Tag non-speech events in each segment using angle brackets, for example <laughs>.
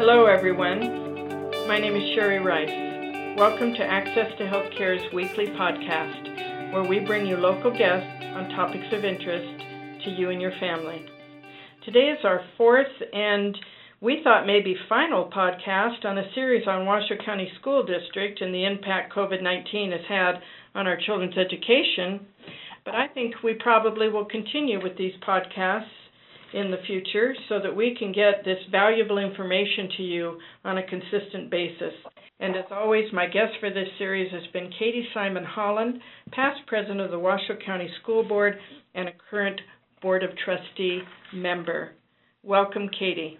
Hello, everyone. My name is Sherry Rice. Welcome to Access to Healthcare's weekly podcast, where we bring you local guests on topics of interest to you and your family. Today is our fourth and we thought maybe final podcast on a series on Washoe County School District and the impact COVID 19 has had on our children's education. But I think we probably will continue with these podcasts in the future so that we can get this valuable information to you on a consistent basis. And as always, my guest for this series has been Katy Simon Holland, past president of the Washoe County School Board and a current Board of Trustee member. Welcome, Katy.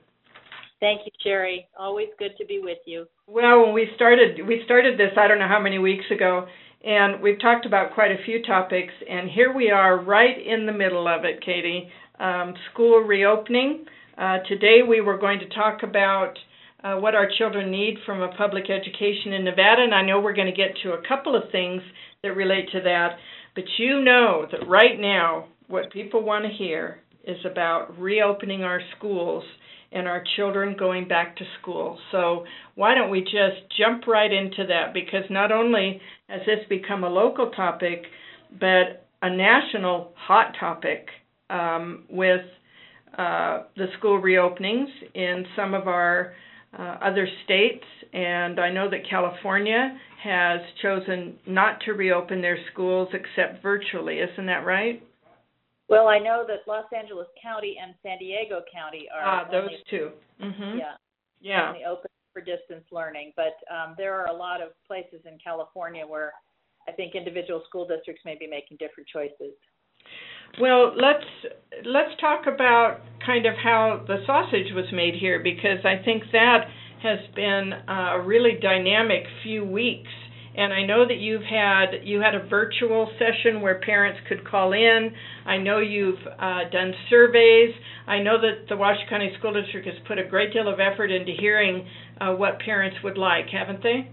Thank you, Sherry. Always good to be with you. Well, when we started, we started this I don't know how many weeks ago, and we've talked about quite a few topics, and here we are right in the middle of it, Katy um, school reopening. Uh, today we were going to talk about uh, what our children need from a public education in Nevada, and I know we're going to get to a couple of things that relate to that. But you know that right now, what people want to hear is about reopening our schools and our children going back to school. So, why don't we just jump right into that? Because not only has this become a local topic, but a national hot topic um, with uh, the school reopenings in some of our uh, other states, and I know that California has chosen not to reopen their schools except virtually. Isn't that right? Well, I know that Los Angeles County and San Diego County are ah, those only, two. Mm-hmm. Yeah, yeah, only open for distance learning, but um, there are a lot of places in California where I think individual school districts may be making different choices. Well, let's let's talk about kind of how the sausage was made here because I think that has been a really dynamic few weeks. And I know that you've had you had a virtual session where parents could call in. I know you've uh, done surveys. I know that the Washoe County School District has put a great deal of effort into hearing uh, what parents would like, haven't they?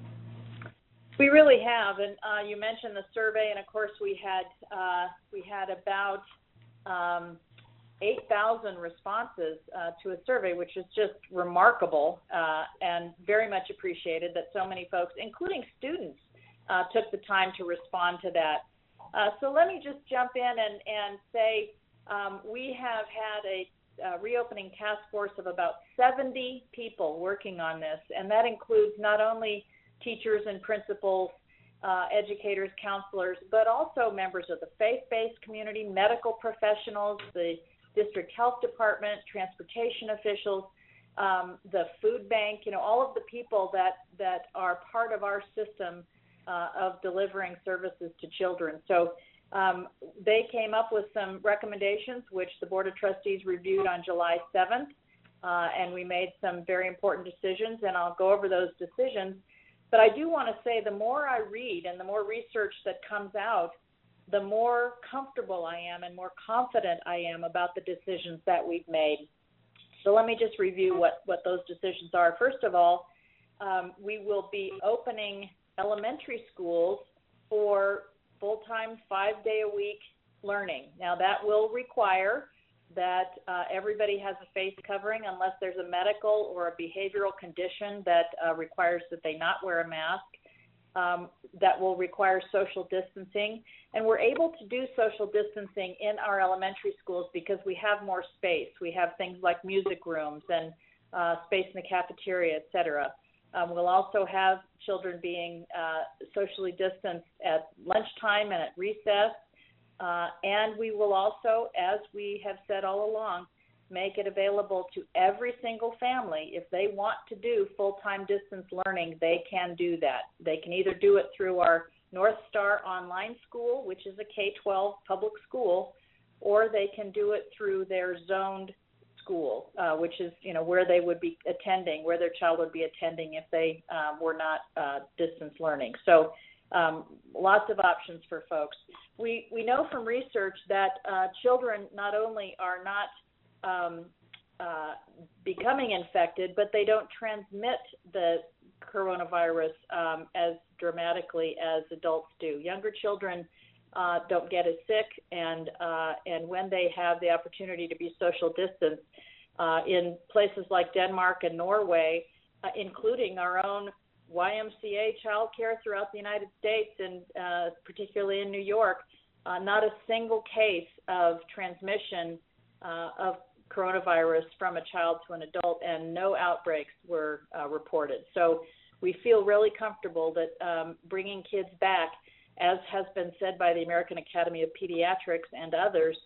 We really have, and uh, you mentioned the survey, and of course we had uh, we had about um, 8,000 responses uh, to a survey, which is just remarkable uh, and very much appreciated that so many folks, including students, uh, took the time to respond to that. Uh, so let me just jump in and, and say um, we have had a uh, reopening task force of about 70 people working on this, and that includes not only teachers and principals, uh, educators, counselors, but also members of the faith-based community, medical professionals, the district health department, transportation officials, um, the food bank, you know, all of the people that, that are part of our system uh, of delivering services to children. So um, they came up with some recommendations, which the Board of Trustees reviewed on July 7th, uh, and we made some very important decisions, and I'll go over those decisions. But I do want to say the more I read and the more research that comes out, the more comfortable I am and more confident I am about the decisions that we've made. So let me just review what, what those decisions are. First of all, um, we will be opening elementary schools for full time, five day a week learning. Now, that will require that uh, everybody has a face covering unless there's a medical or a behavioral condition that uh, requires that they not wear a mask. Um, that will require social distancing. And we're able to do social distancing in our elementary schools because we have more space. We have things like music rooms and uh, space in the cafeteria, et cetera. Um, we'll also have children being uh, socially distanced at lunchtime and at recess. Uh, and we will also, as we have said all along, make it available to every single family. If they want to do full time distance learning, they can do that. They can either do it through our North Star Online School, which is a K 12 public school, or they can do it through their zoned school, uh, which is you know where they would be attending, where their child would be attending if they um, were not uh, distance learning. So um, lots of options for folks. We we know from research that uh, children not only are not um, uh, becoming infected, but they don't transmit the coronavirus um, as dramatically as adults do. Younger children uh, don't get as sick, and uh, and when they have the opportunity to be social distance uh, in places like Denmark and Norway, uh, including our own YMCA childcare throughout the United States and uh, particularly in New York, uh, not a single case of transmission uh, of coronavirus from a child to an adult, and no outbreaks were uh, reported. So we feel really comfortable that um, bringing kids back, as has been said by the American Academy of Pediatrics and others,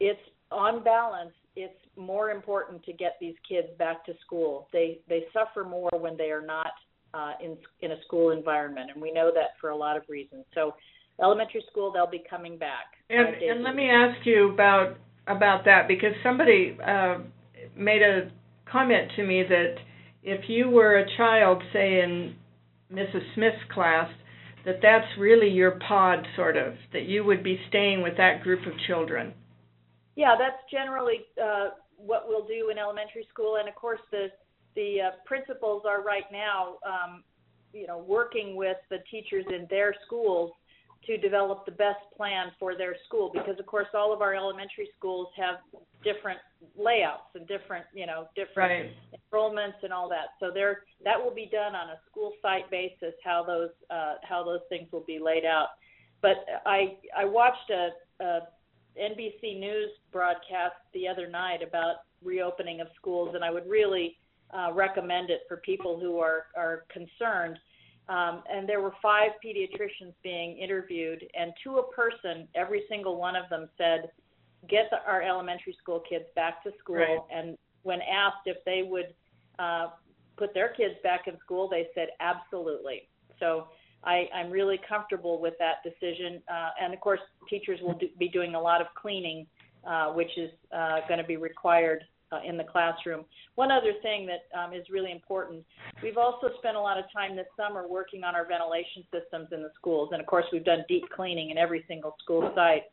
it's on balance. It's more important to get these kids back to school. They they suffer more when they are not uh, in in a school environment, and we know that for a lot of reasons. So, elementary school, they'll be coming back. And, and let me ask you about about that because somebody uh, made a comment to me that if you were a child, say in Mrs. Smith's class, that that's really your pod, sort of, that you would be staying with that group of children. Yeah, that's generally uh, what we'll do in elementary school, and of course the the uh, principals are right now, um, you know, working with the teachers in their schools to develop the best plan for their school because of course all of our elementary schools have different layouts and different you know different right. Enrollments and all that so there that will be done on a school site basis how those uh, how those things will be laid out but i i watched a, a nbc news broadcast the other night about reopening of schools and i would really uh, recommend it for people who are are concerned um, and there were five pediatricians being interviewed, and to a person, every single one of them said, "Get the, our elementary school kids back to school." Right. And when asked if they would uh, put their kids back in school, they said absolutely. So I, I'm really comfortable with that decision. Uh, and of course, teachers will do, be doing a lot of cleaning, uh, which is uh, going to be required uh, in the classroom. One other thing that um, is really important, we've also spent a lot of time this summer working on our ventilation systems in the schools, and of course we've done deep cleaning in every single school site.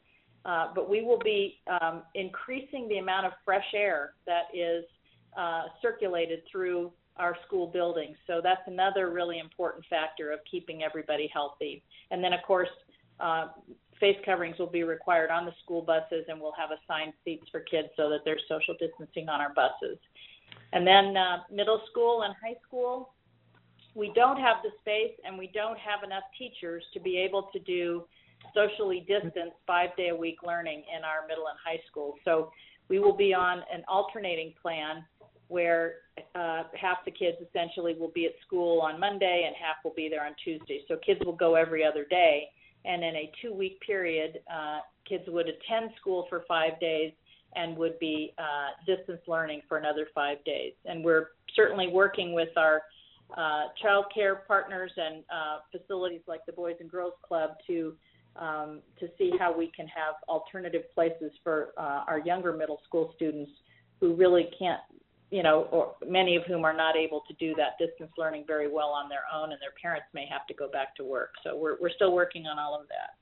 Uh, but we will be um, increasing the amount of fresh air that is uh, circulated through our school buildings. So that's another really important factor of keeping everybody healthy. And then, of course, uh, face coverings will be required on the school buses, and we'll have assigned seats for kids so that there's social distancing on our buses. And then uh, middle school and high school, we don't have the space and we don't have enough teachers to be able to do socially distanced five day a week learning in our middle and high school. So we will be on an alternating plan where uh, half the kids essentially will be at school on Monday and half will be there on Tuesday. So kids will go every other day and in a two week period, uh, kids would attend school for five days and would be uh, distance learning for another five days. And we're certainly working with our uh, child care partners and uh, facilities like the Boys and Girls Club to um, to see how we can have alternative places for uh, our younger middle school students who really can't you know, or many of whom are not able to do that distance learning very well on their own, and their parents may have to go back to work. So we're we're still working on all of that.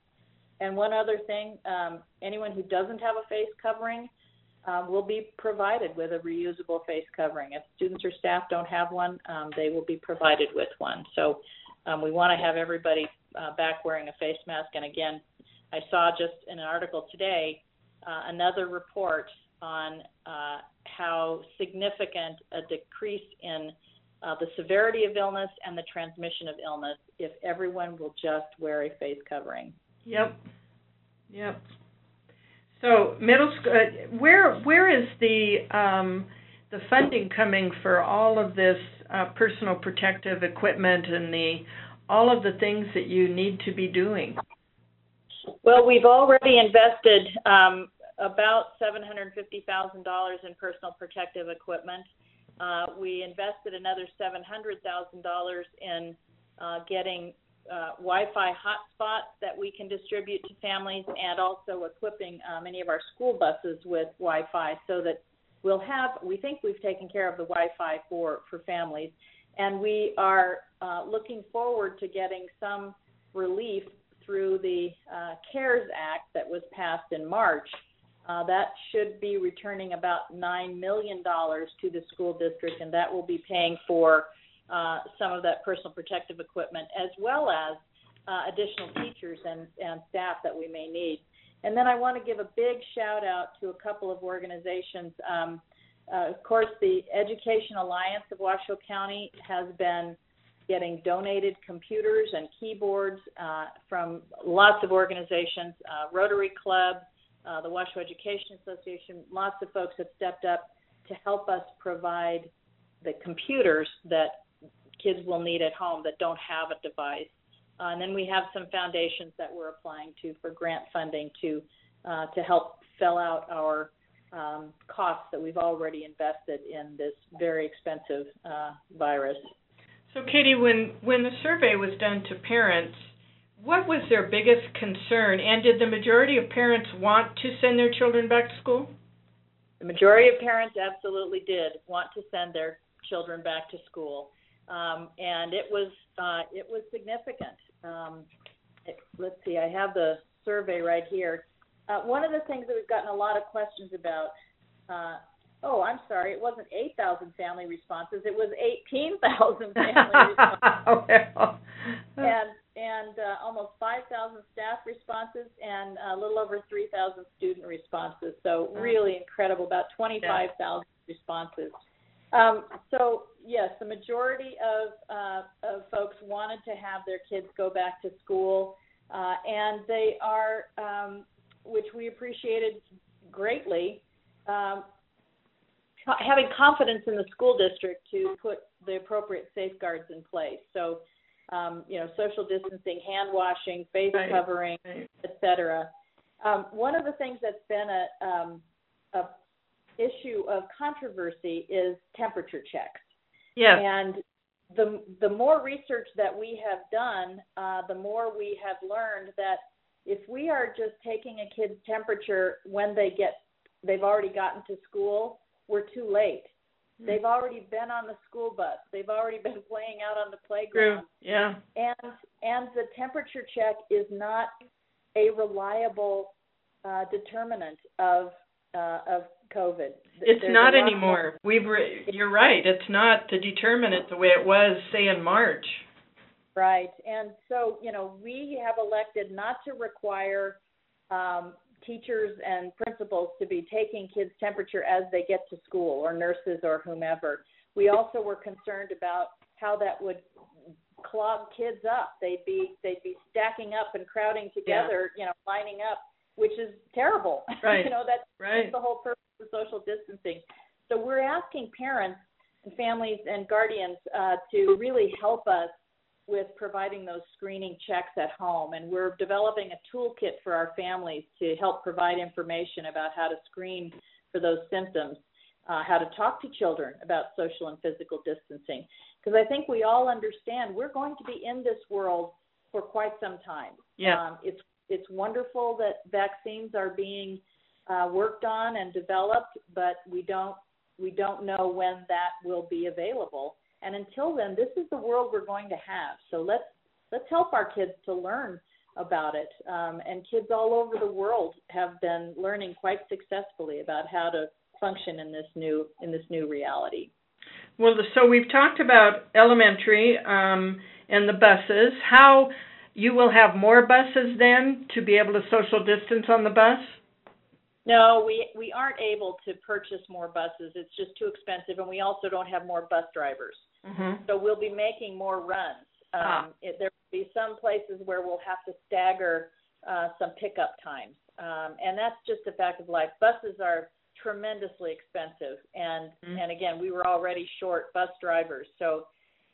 And one other thing, um, anyone who doesn't have a face covering um, will be provided with a reusable face covering. If students or staff don't have one, um, they will be provided with one. So um, we want to have everybody uh, back wearing a face mask. And again, I saw just in an article today uh, another report on uh, how significant a decrease in uh, the severity of illness and the transmission of illness if everyone will just wear a face covering. Yep. Yep. So middle school, uh, where where is the um, the funding coming for all of this uh, personal protective equipment and the all of the things that you need to be doing? Well, we've already invested um, about $750,000 in personal protective equipment. Uh, we invested another $700,000 in uh, getting uh, Wi-Fi hotspots that we can distribute to families, and also equipping uh, many of our school buses with Wi-Fi, so that we'll have. We think we've taken care of the Wi-Fi for for families, and we are uh, looking forward to getting some relief through the uh, CARES Act that was passed in March uh, that should be returning about $9 million to the school district, and that will be paying for uh, some of that personal protective equipment as well as uh, additional teachers and, and staff that we may need. And then I want to give a big shout out to a couple of organizations. Um, uh, of course, the Education Alliance of Washoe County has been getting donated computers and keyboards uh, from lots of organizations, uh, Rotary Club, uh, the Washoe Education Association. Lots of folks have stepped up to help us provide the computers that kids will need at home that don't have a device. Uh, and then we have some foundations that we're applying to for grant funding to uh, to help fill out our um, costs that we've already invested in this very expensive uh, virus. So, Katy, when when the survey was done to parents, what was their biggest concern, and did the majority of parents want to send their children back to school? The majority of parents absolutely did want to send their children back to school, um, and it was uh, it was significant. Um, it, let's see, I have the survey right here. Uh, one of the things that we've gotten a lot of questions about. Uh, oh, I'm sorry, it wasn't 8,000 family responses. It was 18,000 family <laughs> responses. well. And and uh, almost 5,000 staff responses and a little over 3,000 student responses. So really incredible, about 25,000 yeah. responses. Um, so yes, the majority of, uh, of folks wanted to have their kids go back to school, uh, and they are, um, which we appreciated greatly, um, having confidence in the school district to put the appropriate safeguards in place. So, um, you know, social distancing, hand washing, face right. covering, right. etc. Um, one of the things that's been a, um, a issue of controversy is temperature checks. Yeah. And the the more research that we have done, uh, the more we have learned that if we are just taking a kid's temperature when they get they've already gotten to school, we're too late. They've already been on the school bus. They've already been <laughs> playing out on the playground. True. Yeah. And and the temperature check is not a reliable uh, determinant of uh, of COVID. It's There's not anymore. We've re- you're right. It's not the determinant the way it was, say, in March. Right, and so you know we have elected not to require um, teachers and principals to be taking kids' temperature as they get to school, or nurses, or whomever. We also were concerned about how that would clog kids up. They'd be they'd be stacking up and crowding together, yeah. you know, lining up which is terrible. <laughs> Right. you know, that's, right. that's the whole purpose of social distancing. So we're asking parents and families and guardians uh, to really help us with providing those screening checks at home. And we're developing a toolkit for our families to help provide information about how to screen for those symptoms, uh, how to talk to children about social and physical distancing. Because I think we all understand we're going to be in this world for quite some time. Yeah. Um, it's it's wonderful that vaccines are being uh, worked on and developed, but we don't we don't know when that will be available. And until then, this is the world we're going to have. So let's let's help our kids to learn about it. Um, and kids all over the world have been learning quite successfully about how to function in this new in this new reality. Well, so we've talked about elementary um, and the buses. How you will have more buses then to be able to social distance on the bus? No, we we aren't able to purchase more buses. It's just too expensive, and we also don't have more bus drivers. Mm-hmm. So we'll be making more runs. Um, ah. it, there will be some places where we'll have to stagger uh, some pickup times, um, and that's just a fact of life. Buses are tremendously expensive, and mm-hmm. and again, we were already short bus drivers, so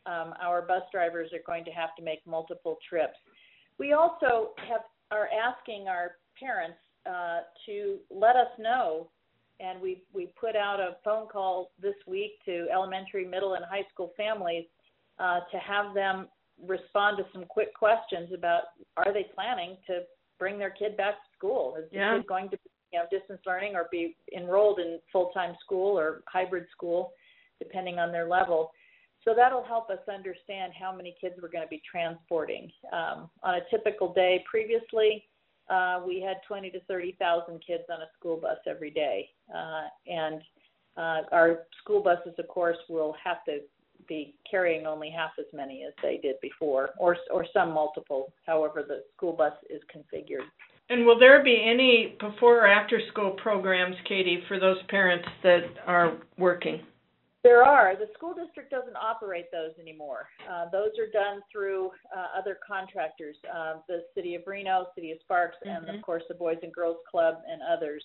um, our bus drivers are going to have to make multiple trips. We also have are asking our parents uh, to let us know, and we we put out a phone call this week to elementary, middle, and high school families uh, to have them respond to some quick questions about are they planning to bring their kid back to school? Is yeah. the kid going to you know distance learning or be enrolled in full time school or hybrid school, depending on their level? So that'll help us understand how many kids we're going to be transporting. Um, on a typical day previously, uh, we had 20 to 30,000 kids on a school bus every day. Uh, and uh, our school buses, of course, will have to be carrying only half as many as they did before, or or some multiple, however the school bus is configured. And will there be any before or after school programs, Katy, for those parents that are working? There are. The school district doesn't operate those anymore. Uh, those are done through uh, other contractors, uh, the City of Reno, City of Sparks, and Mhm. of course the Boys and Girls Club and others.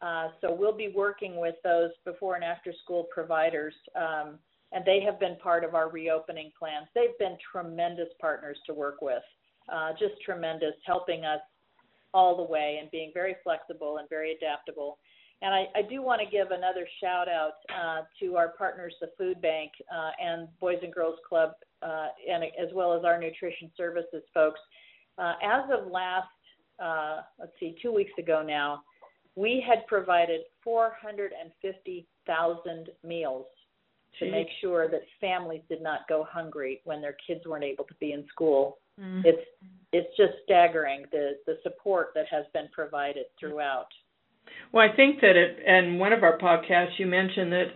Uh, so we'll be working with those before and after school providers, um, and they have been part of our reopening plans. They've been tremendous partners to work with, uh, just tremendous, helping us all the way and being very flexible and very adaptable. And I, I do want to give another shout out uh, to our partners, the Food Bank uh, and Boys and Girls Club, uh, and as well as our nutrition services folks. Uh, as of last, uh, let's see, two weeks ago now, we had provided 450,000 meals to make sure that families did not go hungry when their kids weren't able to be in school. Mm. It's it's just staggering the the support that has been provided throughout. Well, I think that it, and one of our podcasts, you mentioned that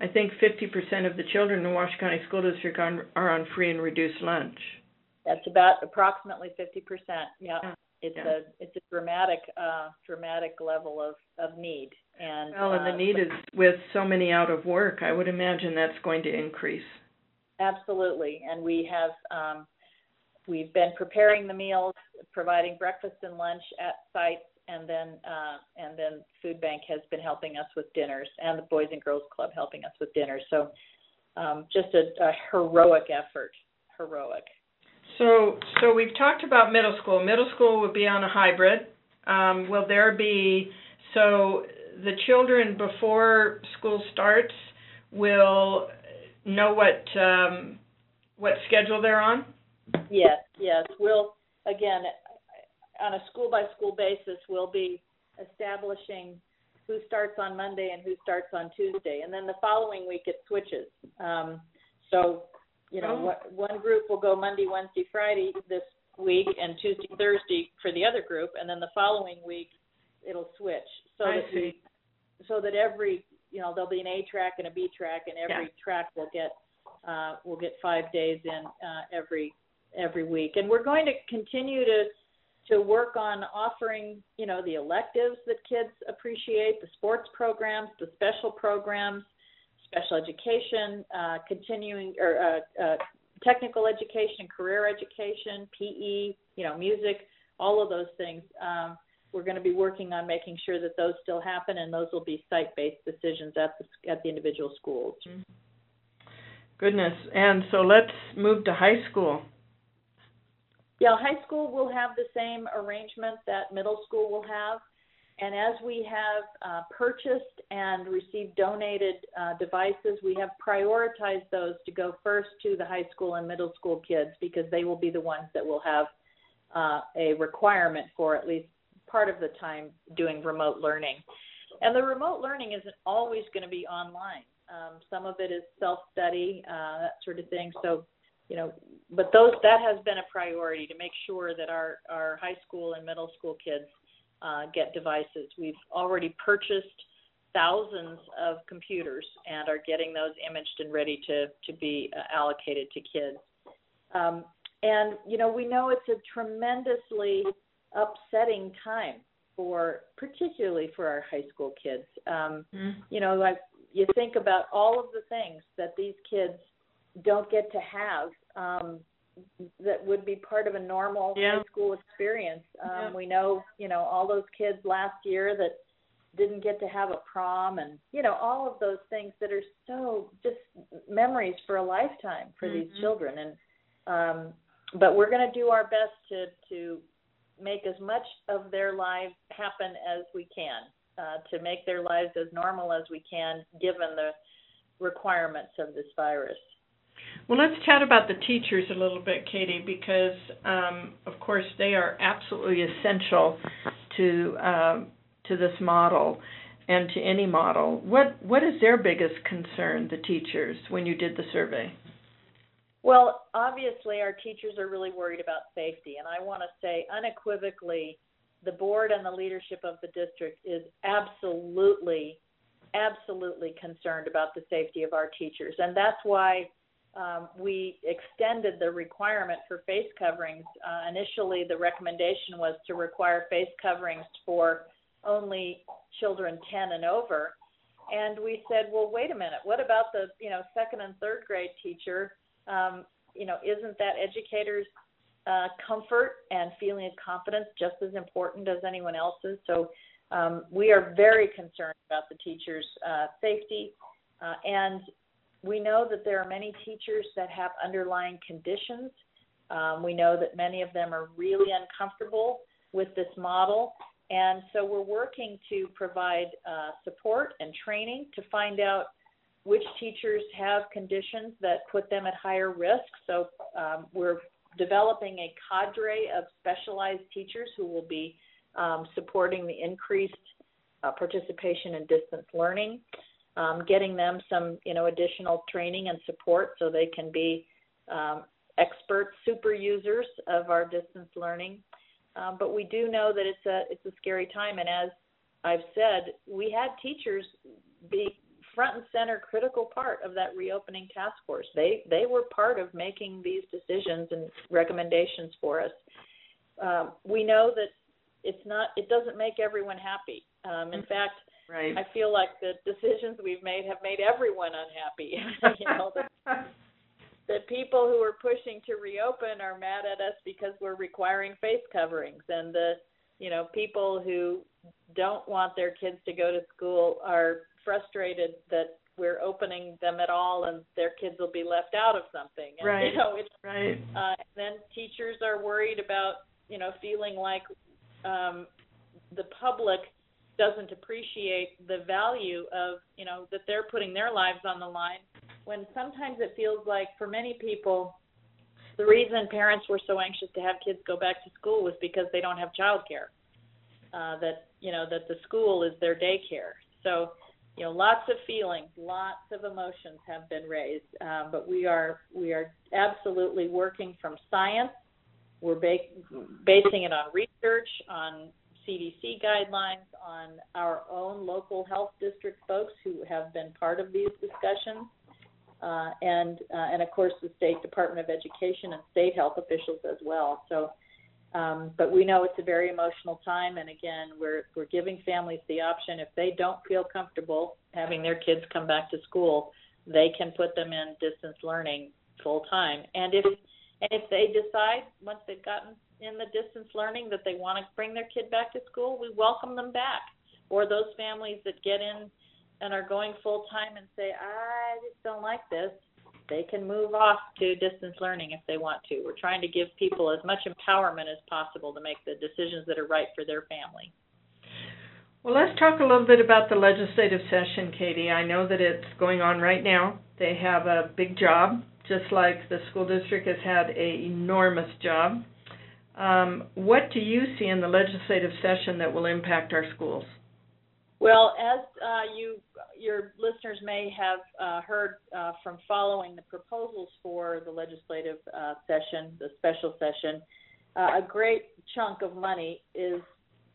I think 50% of the children in Washoe County School District are, are on free and reduced lunch. That's about approximately 50%. Yeah. Yeah. It's Yeah. a it's a dramatic uh dramatic level of of need and Well, and the uh, need is with so many out of work, I would imagine that's going to increase. Absolutely. And we have um, we've been preparing the meals, providing breakfast and lunch at sites, and then uh, and then Food Bank has been helping us with dinners, and the Boys and Girls Club helping us with dinners. So um, just a, a heroic effort, heroic. So, so we've talked about middle school. Middle school would be on a hybrid. Um, will there be so the children before school starts will know what um, what schedule they're on? Yes, yes. We'll again on a school by school basis, we'll be establishing who starts on Monday and who starts on Tuesday, and then the following week it switches. Um, so, you know, Oh. what, one group will go Monday, Wednesday, Friday this week, and Tuesday, Thursday for the other group, and then the following week it'll switch. So I that we, see. so that every you know there'll be an A track and a B track, and every Yeah. track will get uh, will get five days in uh, every every week. And we're going to continue to to work on offering you know the electives that kids appreciate, the sports programs, the special programs, special education, uh, continuing or uh, uh, technical education, career education, PE, you know, music, all of those things. Um, we're going to be working on making sure that those still happen, and those will be site-based decisions at the at the individual schools. Goodness. And so let's move to high school. Yeah, high school will have the same arrangement that middle school will have. And as we have uh, purchased and received donated uh, devices, we have prioritized those to go first to the high school and middle school kids because they will be the ones that will have uh, a requirement for at least part of the time doing remote learning. And the remote learning isn't always going to be online. Um, some of it is self-study, uh, that sort of thing. So, you know, but those that has been a priority to make sure that our our high school and middle school kids uh, get devices. We've already purchased thousands of computers and are getting those imaged and ready to to be uh, allocated to kids. Um, and you know, we know it's a tremendously upsetting time for particularly for our high school kids. Um, Mm. you know, like you think about all of the things that these kids don't get to have um, that would be part of a normal Yeah. high school experience. Um, Yeah. We know, you know, all those kids last year that didn't get to have a prom, and you know, all of those things that are so just memories for a lifetime for these Mhm. children. And um, but we're going to do our best to to make as much of their lives happen as we can uh, to make their lives as normal as we can given the requirements of this virus. Well, let's chat about the teachers a little bit, Katy, because um, of course they are absolutely essential to um, to this model and to any model. What what is their biggest concern, the teachers, when you did the survey? Well, obviously, our teachers are really worried about safety, and I want to say unequivocally the board and the leadership of the district is absolutely, absolutely concerned about the safety of our teachers. And that's why um, we extended the requirement for face coverings. Uh, initially, the recommendation was to require face coverings for only children 10 and over. And we said, well, wait a minute. What about the you know second and third grade teacher? Um, you know, isn't that educators' uh, comfort and feeling of confidence just as important as anyone else's? So um, we are very concerned about the teachers' uh, safety, uh, and we know that there are many teachers that have underlying conditions. Um, we know that many of them are really uncomfortable with this model, and so we're working to provide uh, support and training to find out which teachers have conditions that put them at higher risk. So um, we're developing a cadre of specialized teachers who will be um, supporting the increased uh, participation in distance learning, um, getting them some you know additional training and support so they can be um, expert super users of our distance learning. Um, but we do know that it's a it's a scary time, and as I've said, we had teachers be front and center critical part of that reopening task force. They they were part of making these decisions and recommendations for us. Um, we know that it's not it doesn't make everyone happy. Um, in mm-hmm. fact, right. I feel like the decisions we've made have made everyone unhappy. <laughs> you know, the, the people who are pushing to reopen are mad at us because we're requiring face coverings, and the you know people who don't want their kids to go to school are frustrated that we're opening them at all and their kids will be left out of something. And, right. You know, it's, right. Uh, then teachers are worried about you know feeling like um, the public doesn't appreciate the value of you know that they're putting their lives on the line when sometimes it feels like for many people the reason parents were so anxious to have kids go back to school was because they don't have childcare uh that you know that the school is their daycare. So you know lots of feelings lots of emotions have been raised um, but we are we are absolutely working from science we're ba- basing it on research on CDC guidelines, on our own local health district folks who have been part of these discussions, uh, and uh, and of course the State Department of Education and state health officials as well. So um, but we know it's a very emotional time, and again, we're we're giving families the option if they don't feel comfortable having their kids come back to school, they can put them in distance learning full time. And if and if they decide once they've gotten in the distance learning that they want to bring their kid back to school, we welcome them back. Or those families that get in and are going full time and say, I just don't like this, they can move off to distance learning if they want to. We're trying to give people as much empowerment as possible to make the decisions that are right for their family. Well, let's talk a little bit about the legislative session, Katy. I know that it's going on right now. They have a big job, just like the school district has had a enormous job. Um, what do you see in the legislative session that will impact our schools? Well, as uh, you your listeners may have uh, heard uh, from following the proposals for the legislative uh, session, the special session, uh, a great chunk of money is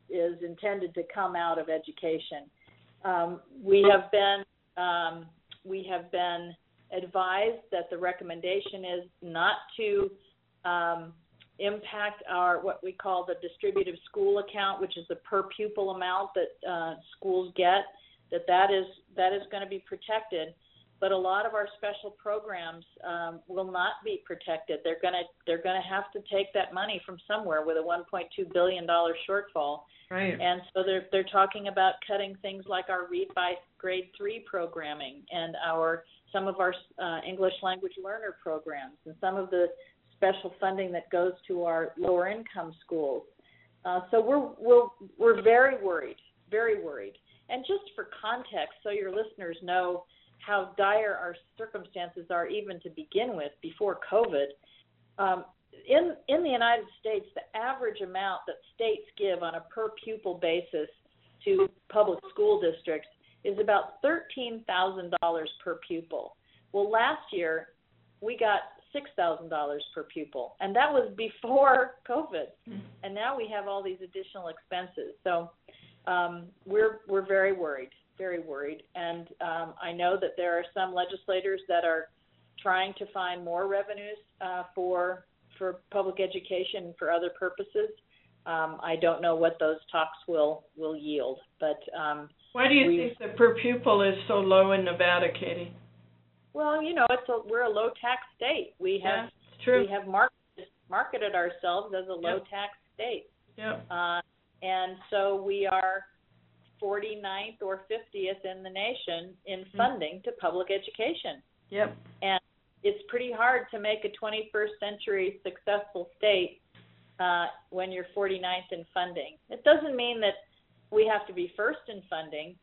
is intended to come out of education. Um, we have been um, we have been advised that the recommendation is not to um, impact our what we call the distributive school account, which is the per pupil amount that uh, schools get that that is that is going to be protected but a lot of our special programs um, will not be protected. They're going to they're going to have to take that money from somewhere with a 1.2 billion dollar shortfall. Right. And so they're they're talking about cutting things like our Read by Grade Three programming and our some of our uh, English language learner programs and some of the special funding that goes to our lower income schools. Uh, so we're we're we're very worried, very worried. And just for context, so your listeners know how dire our circumstances are even to begin with before COVID. Um, in in the United States, the average amount that states give on a per pupil basis to public school districts is about thirteen thousand dollars per pupil. Well, last year we got six thousand dollars per pupil, and that was before <laughs> COVID. Mm-hmm. And now we have all these additional expenses. So um, we're we're very worried, very worried, and um, I know that there are some legislators that are trying to find more revenues uh, for for public education and for other purposes. Um, I don't know what those talks will will yield, but um, why do you we, think the per pupil is so low in Nevada, Katy? Well, you know, it's a we're a low tax state. We have yeah, true. we have marketed marketed ourselves as a low yep. tax state. Yep. Uh, and so we are 49th or 50th in the nation in funding mm. to public education. Yep. And it's pretty hard to make a 21st century successful state uh, when you're 49th in funding. It doesn't mean that we have to be first in funding,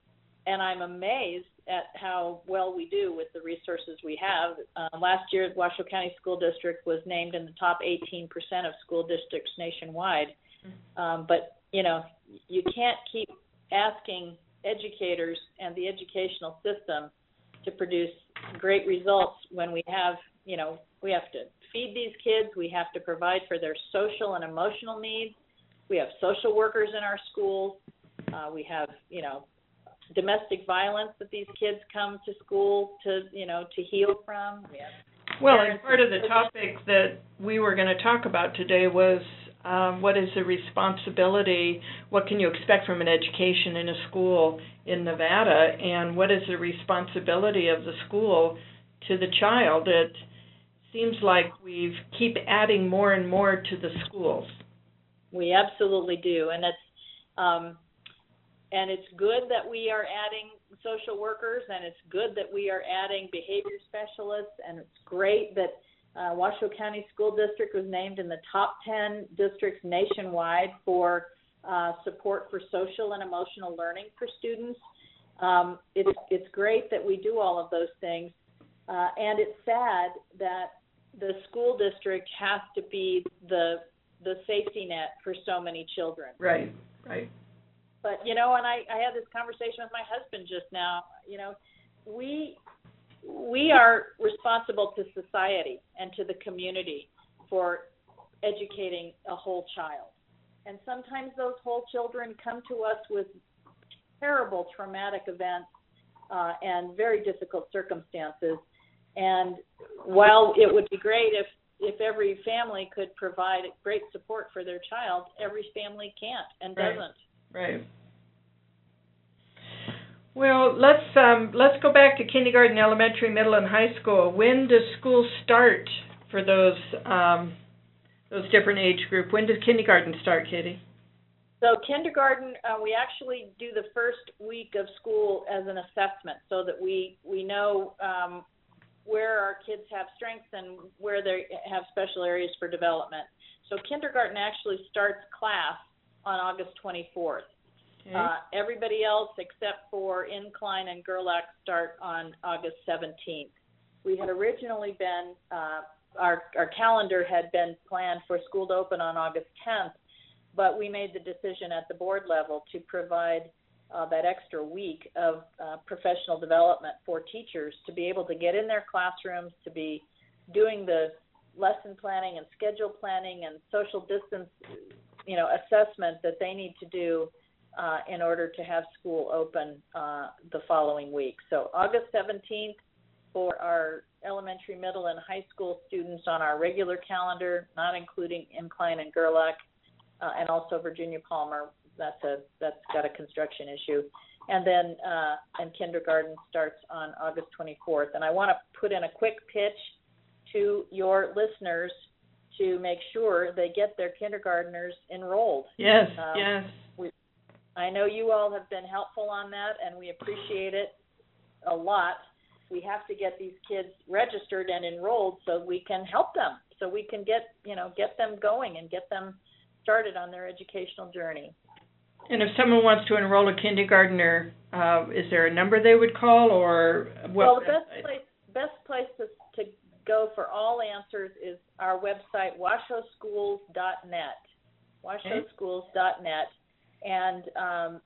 and I'm amazed at how well we do with the resources we have. Uh, last year, Washoe County School District was named in the top 18% of school districts nationwide. Mm-hmm. Um, but you know, you can't keep asking educators and the educational system to produce great results when we have, you know, we have to feed these kids, we have to provide for their social and emotional needs. We have social workers in our schools. Uh, we have, you know, domestic violence that these kids come to school to, you know, to heal from. We well, and part of the topic that we were going to talk about today was um, what is the responsibility, what can you expect from an education in a school in Nevada, and what is the responsibility of the school to the child? It seems like we keep adding more and more to the schools. We absolutely do, and it's um, and it's good that we are adding social workers, and it's good that we are adding behavior specialists, and it's great that uh, Washoe County School District was named in the top 10 districts nationwide for uh, support for social and emotional learning for students. Um, it's, it's great that we do all of those things, uh, and it's sad that the school district has to be the the safety net for so many children. Right, right. But you know, and I, I had this conversation with my husband just now. You know, we we are responsible to society and to the community for educating a whole child. And sometimes those whole children come to us with terrible traumatic events uh, and very difficult circumstances. And while it would be great if if every family could provide great support for their child, every family can't and right. doesn't. Right. Well, let's um, let's go back to kindergarten, elementary, middle, and high school. When does school start for those um, those different age group? When does kindergarten start, Katy? So kindergarten, uh, we actually do the first week of school as an assessment, so that we we know um, where our kids have strengths and where they have special areas for development. So kindergarten actually starts class on August 24th. Okay. Uh, everybody else except for Incline and Gerlach start on August 17th. We had originally been, uh, our, our calendar had been planned for school to open on August 10th, but we made the decision at the board level to provide uh, that extra week of uh, professional development for teachers to be able to get in their classrooms, to be doing the lesson planning and schedule planning and social distance, you know, assessment that they need to do uh, in order to have school open uh, the following week. So August 17th for our elementary, middle, and high school students on our regular calendar, not including Incline and Gerlach, uh, and also Virginia Palmer. That's a that's got a construction issue. And then uh, and kindergarten starts on August 24th. And I want to put in a quick pitch to your listeners to make sure they get their kindergartners enrolled. Yes, um, yes. We, I know you all have been helpful on that, and we appreciate it a lot. We have to get these kids registered and enrolled so we can help them, so we can get you know get them going and get them started on their educational journey. And if someone wants to enroll a kindergartner, uh, is there a number they would call, or what? Well, the best place best place to, to go for all answers is our website, washoeschools.net. washoeschools.net and um,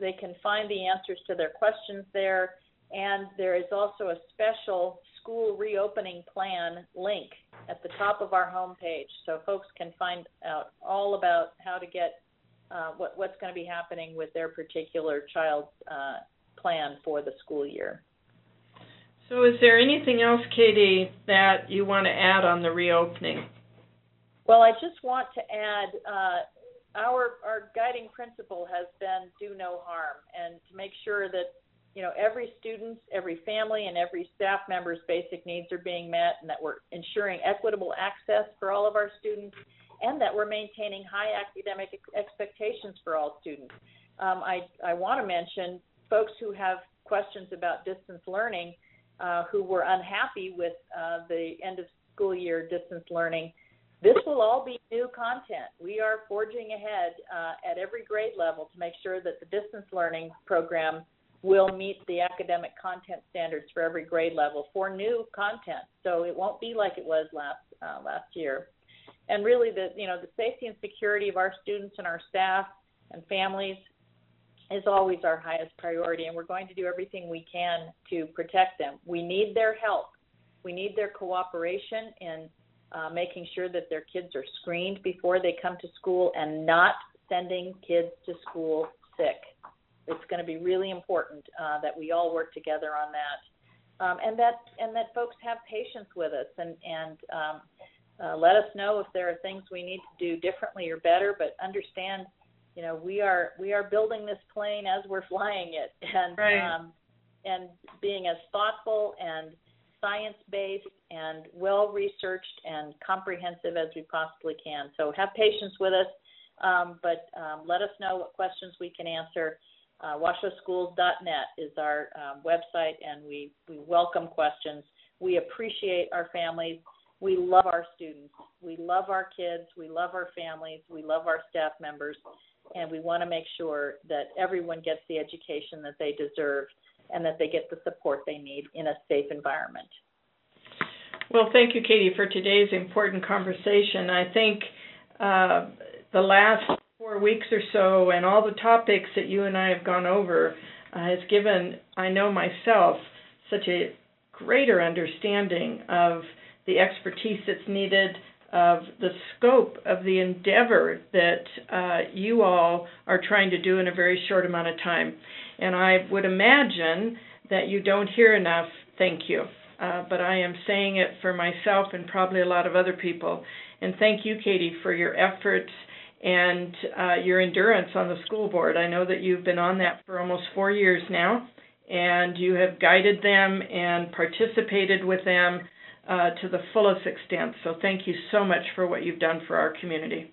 they can find the answers to their questions there. And there is also a special school reopening plan link at the top of our homepage, so folks can find out all about how to get uh, what, what's going to be happening with their particular child's uh, plan for the school year. So, is there anything else, Katy, that you want to add on the reopening? Well, I just want to add uh, our our guiding principle has been do no harm, and to make sure that you know every student, every family, and every staff member's basic needs are being met, and that we're ensuring equitable access for all of our students, and that we're maintaining high academic expectations for all students. Um, I I want to mention folks who have questions about distance learning, uh, who were unhappy with uh, the end of school year distance learning this will all be new content. We are forging ahead uh, at every grade level to make sure that the distance learning program will meet the academic content standards for every grade level for new content. So it won't be like it was last uh, last year. And really, the you know the safety and security of our students and our staff and families is always our highest priority, and we're going to do everything we can to protect them. We need their help. We need their cooperation in uh, making sure that their kids are screened before they come to school and not sending kids to school sick. It's going to be really important uh, that we all work together on that, um, and that and that folks have patience with us and and um, uh, let us know if there are things we need to do differently or better. But understand, you know, we are we are building this plane as we're flying it, <laughs> and right. um, and being as thoughtful and science based and well researched and comprehensive as we possibly can. So have patience with us, um, but um, let us know what questions we can answer. Uh, washoeschools.net is our um, website, and we, we welcome questions. We appreciate our families. We love our students. We love our kids. We love our families. We love our staff members. And we want to make sure that everyone gets the education that they deserve and that they get the support they need in a safe environment. Well, thank you, Katy, for today's important conversation. I think uh, the last four weeks or so and all the topics that you and I have gone over uh, has given, I know myself, such a greater understanding of the expertise that's needed, of the scope of the endeavor that uh, you all are trying to do in a very short amount of time. And I would imagine that you don't hear enough thank you. Uh, but I am saying it for myself and probably a lot of other people. And thank you, Katy, for your efforts and uh, your endurance on the school board. I know that you've been on that for almost four years now, and you have guided them and participated with them uh, to the fullest extent. So thank you so much for what you've done for our community.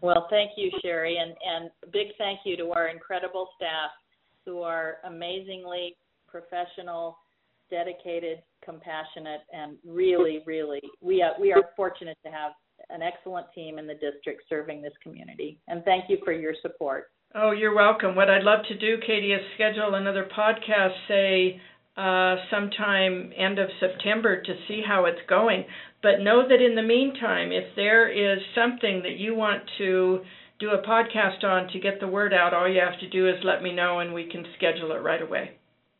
Well, thank you, Sherry, and, and big thank you to our incredible staff who are amazingly professional, dedicated, compassionate, and really, really, we are, we are fortunate to have an excellent team in the district serving this community. And thank you for your support. Oh, you're welcome. What I'd love to do, Katy, is schedule another podcast, say, uh, sometime end of September to see how it's going. But know that in the meantime, if there is something that you want to do a podcast on to get the word out, all you have to do is let me know and we can schedule it right away.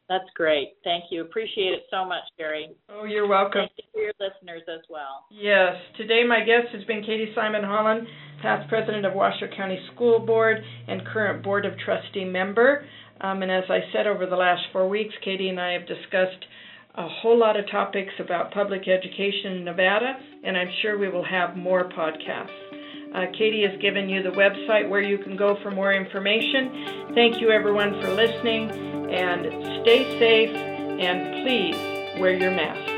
That's great. Thank you. Appreciate it so much, Gary. Oh, you're welcome. Thank you for your listeners as well. Yes. Today, my guest has been Katy Simon Holland, past president of Washoe County School Board and current Board of Trustee member. Um, and as I said over the last four weeks, Katy and I have discussed a whole lot of topics about public education in Nevada, and I'm sure we will have more podcasts. Uh, Katy has given you the website where you can go for more information. Thank you, everyone, for listening, and stay safe, and please wear your mask.